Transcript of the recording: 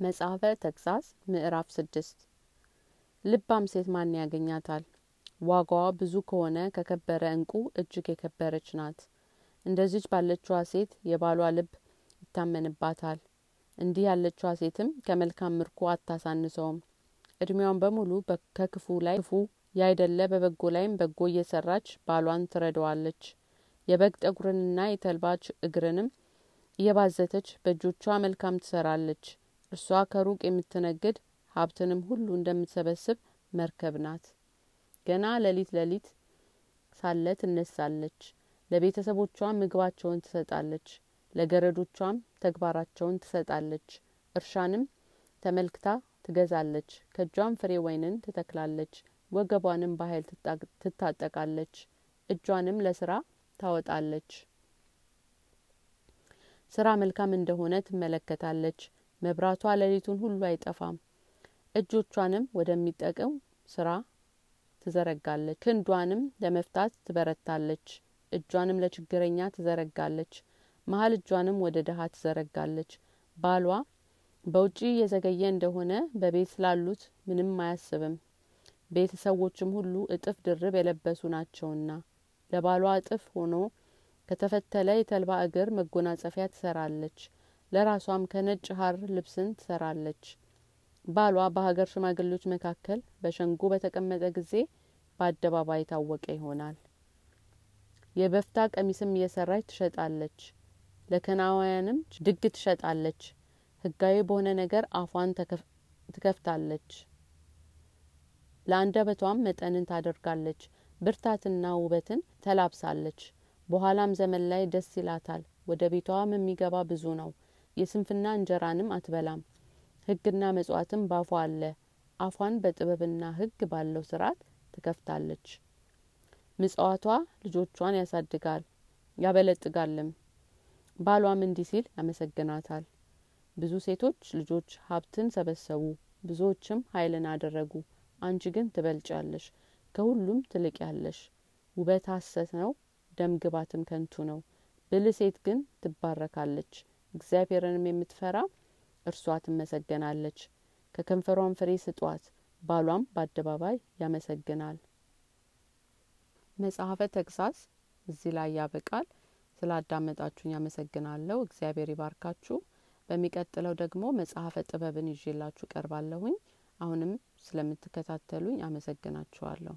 መጽሐፈ ተግሳጽ ምዕራፍ ስድስት ልባም ሴት ማን ያገኛታል? ዋጋዋ ብዙ ከሆነ ከከበረ እንቁ እጅግ የከበረች ናት። እንደዚች ባለችዋ ሴት የባሏ ልብ ይታመንባታል። እንዲህ ያለችዋ ሴትም ከመልካም ምርኮ አታሳንሰውም። እድሜዋን በሙሉ ከክፉ ላይ ክፉ ያይደለ በበጎ ላይም በጎ እየሰራች ባሏን ትረዳዋለች። የበግ ጠጉርንና የተልባች እግርንም እየባዘተች በእጆቿ መልካም ትሰራለች። እርሷ ከሩቅ የምትነግድ ሀብትንም ሁሉ እንደምትሰበስብ መርከብ ናት። ገና ሌሊት ሌሊት ሳለ ትነሳለች። ለቤተሰቦቿ ምግባቸውን ትሰጣለች፣ ለገረዶቿም ተግባራቸውን ትሰጣለች። እርሻንም ተመልክታ ትገዛለች፣ ከእጇም ፍሬ ወይንን ትተክላለች። ወገቧንም በኃይል ትታጠቃለች፣ እጇንም ለስራ ታወጣለች። ስራ መልካም እንደሆነ ትመለከታለች። መብራቷ ሌሊቱን ሁሉ አይጠፋም። እጆቿንም ወደሚጠቅም ስራ ትዘረጋለች። ክንዷንም ለመፍታት ትበረታለች። እጇንም ለችግረኛ ትዘረጋለች። መሀል እጇንም ወደ ድሀ ትዘረጋለች። ባሏ በውጪ የዘገየ እንደሆነ በቤት ስላሉት ምንም አያስብም። ቤተሰቦችም ሁሉ እጥፍ ድርብ የለበሱ ናቸውና ለባሏ እጥፍ ሆኖ ከተፈተለ የተልባ እግር መጎናጸፊያ ትሰራለች። ለራሷም ከነጭ ሀር ልብስን ትሰራለች። ባሏ በሀገር ሽማግሌዎች መካከል በሸንጎ በተቀመጠ ጊዜ በአደባባይ የታወቀ ይሆናል። የበፍታ ቀሚስም እየሰራች ትሸጣለች። ለከናውያንም ድግ ትሸጣለች። ህጋዊ በሆነ ነገር አፏን ትከፍታለች። ለአንደበቷም መጠንን ታደርጋለች። ብርታትና ውበትን ተላብሳለች። በኋላም ዘመን ላይ ደስ ይላታል። ወደ ቤቷም የሚገባ ብዙ ነው። የስንፍና እንጀራንም አትበላም። ህግና መጽዋትም ባፏ አለ። አፏን በጥበብና ህግ ባለው ስርዓት ትከፍታለች። ምጽዋቷ ልጆቿን ያሳድጋል ያበለጥጋልም። ባሏም እንዲህ ሲል ያመሰግናታል። ብዙ ሴቶች ልጆች ሀብትን ሰበሰቡ፣ ብዙዎችም ኃይልን አደረጉ። አንቺ ግን ትበልጫለሽ፣ ከሁሉም ትልቅ ያለሽ። ውበት ሐሰት ነው፣ ደም ግባትም ከንቱ ነው። ብልህ ሴት ግን ትባረካለች። እግዚአብሔርንም የምትፈራ እርሷ ትመሰገናለች። ከከንፈሯም ፍሬ ስጧት፣ ባሏም በአደባባይ ያመሰግናል። መጽሐፈ ተግሳጽ እዚህ ላይ ያበቃል። ስላዳመጣችሁኝ ያመሰግናለሁ። እግዚአብሔር ይባርካችሁ። በሚቀጥለው ደግሞ መጽሐፈ ጥበብን ይዤላችሁ ቀርባለሁኝ። አሁንም ስለምትከታተሉኝ አመሰግናችኋለሁ።